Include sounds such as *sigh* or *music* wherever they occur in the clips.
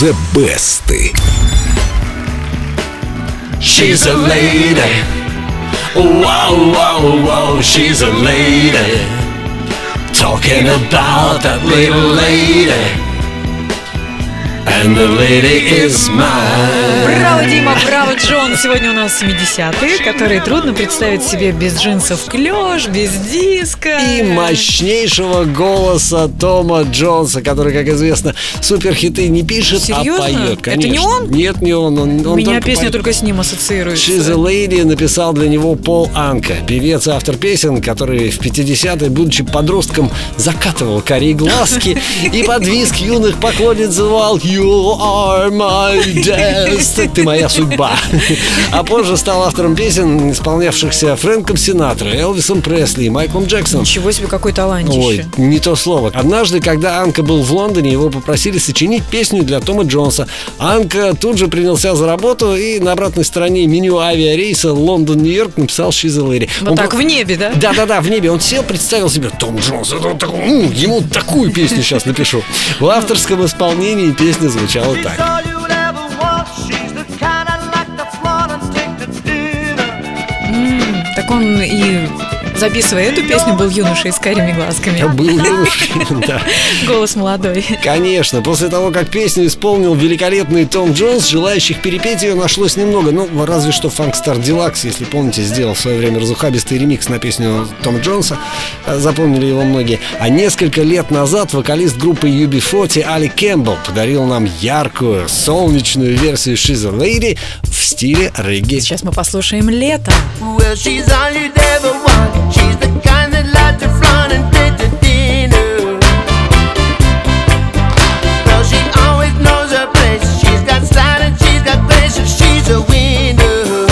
The Best. She's a lady. Whoa, whoa, whoa, she's a lady. Talking about that little lady. And the lady is mine. Браво, Дима, браво, Джон! Сегодня у нас 70-е, которые трудно представить себе без джинсов клеш, без диска. И мощнейшего голоса Тома Джонса, который, как известно, суперхиты не пишет, Серьезно? а поет. Это не Конечно. он? Нет, не он. он, У он меня только песня поет. только с ним ассоциируется. She's a Lady написал для него Пол Анка, певец и автор песен, который в 50-е, будучи подростком, закатывал карие глазки *laughs* и под виск юных поклонниц звал You are my destiny *laughs* Ты моя судьба А позже стал автором песен, исполнявшихся Фрэнком Синатро, Элвисом Пресли и Майклом Джексоном Ничего себе, какой талантище. Ой, не то слово. Однажды, когда Анка был в Лондоне, его попросили сочинить песню для Тома Джонса. Анка тут же принялся за работу и на обратной стороне меню авиарейса Лондон-Нью-Йорк написал Lady. Вот Он так, в небе, да? Да-да-да, в небе. Он сел, представил себе Том Джонс. Это он такой, «М, ему такую песню сейчас напишу. В авторском исполнении песня звучала так. all you'll ever want. She's the kind I'd like to flaunt and take to dinner. М, Так он и записывая эту песню, был юношей с карими глазками. Был юношей, *laughs* да. Голос молодой. Конечно, после того, как песню исполнил великолепный Том Джонс, желающих перепеть ее нашлось немного. Ну, разве что Фанкстар Deluxe, если помните, сделал в свое время разухабистый ремикс на песню Тома Джонса. Э, Запомнили его многие. А несколько лет назад вокалист группы UB40 Али Кэмпбелл подарил нам яркую, солнечную версию She's a Lady в стиле регги. Сейчас мы послушаем «Лето». Well, she's all you'd ever want. She's the kind that like to flaunt and take to dinner. Well, she always knows her place. She's got style and she's got grace, and she's a winner.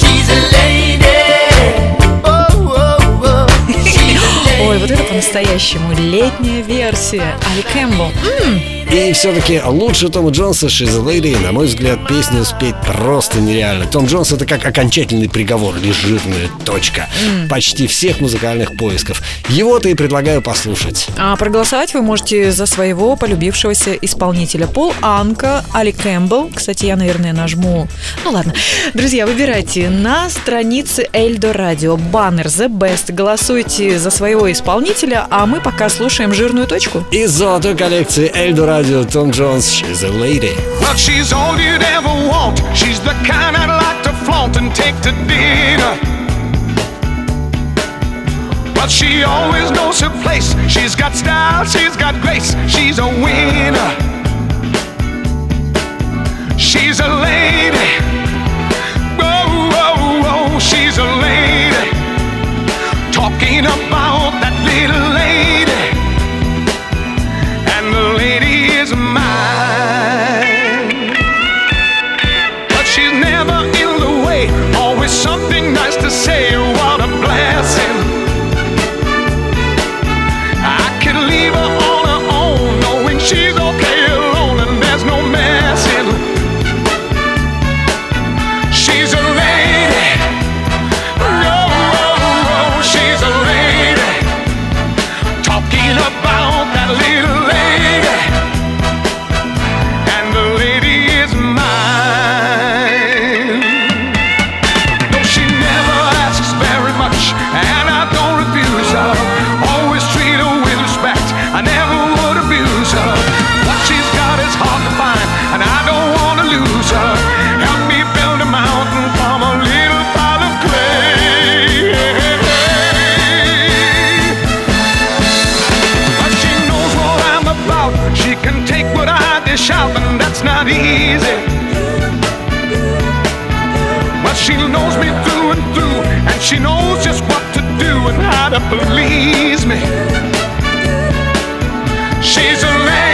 She's a lady. Oh, oh, oh. She's a Ой, вот это по-настоящему летняя версия. Али Кэмпбелл. И все-таки лучше Тома Джонса Lady, на мой взгляд, песню спеть просто нереально. Том Джонс это как окончательный приговор или жирная точка почти всех музыкальных поисков. Его-то и предлагаю послушать. А проголосовать вы можете за своего полюбившегося исполнителя Пол Анка, Али Кэмпбелл. Кстати, я, наверное, нажму... Ну ладно. Друзья, выбирайте на странице Эльдо Радио баннер The Best. Голосуйте за своего исполнителя, а мы пока слушаем жирную точку. Из золотой коллекции Эльдо Радио Radio Tom Jones, she's a lady. Well, she's all you'd ever want. She's the kind I'd like to flaunt and take to dinner. But she always knows her place. She's got style, she's got grace, she's a winner. She's a lady. She knows me through and through, and she knows just what to do and how to please me. She's a lady.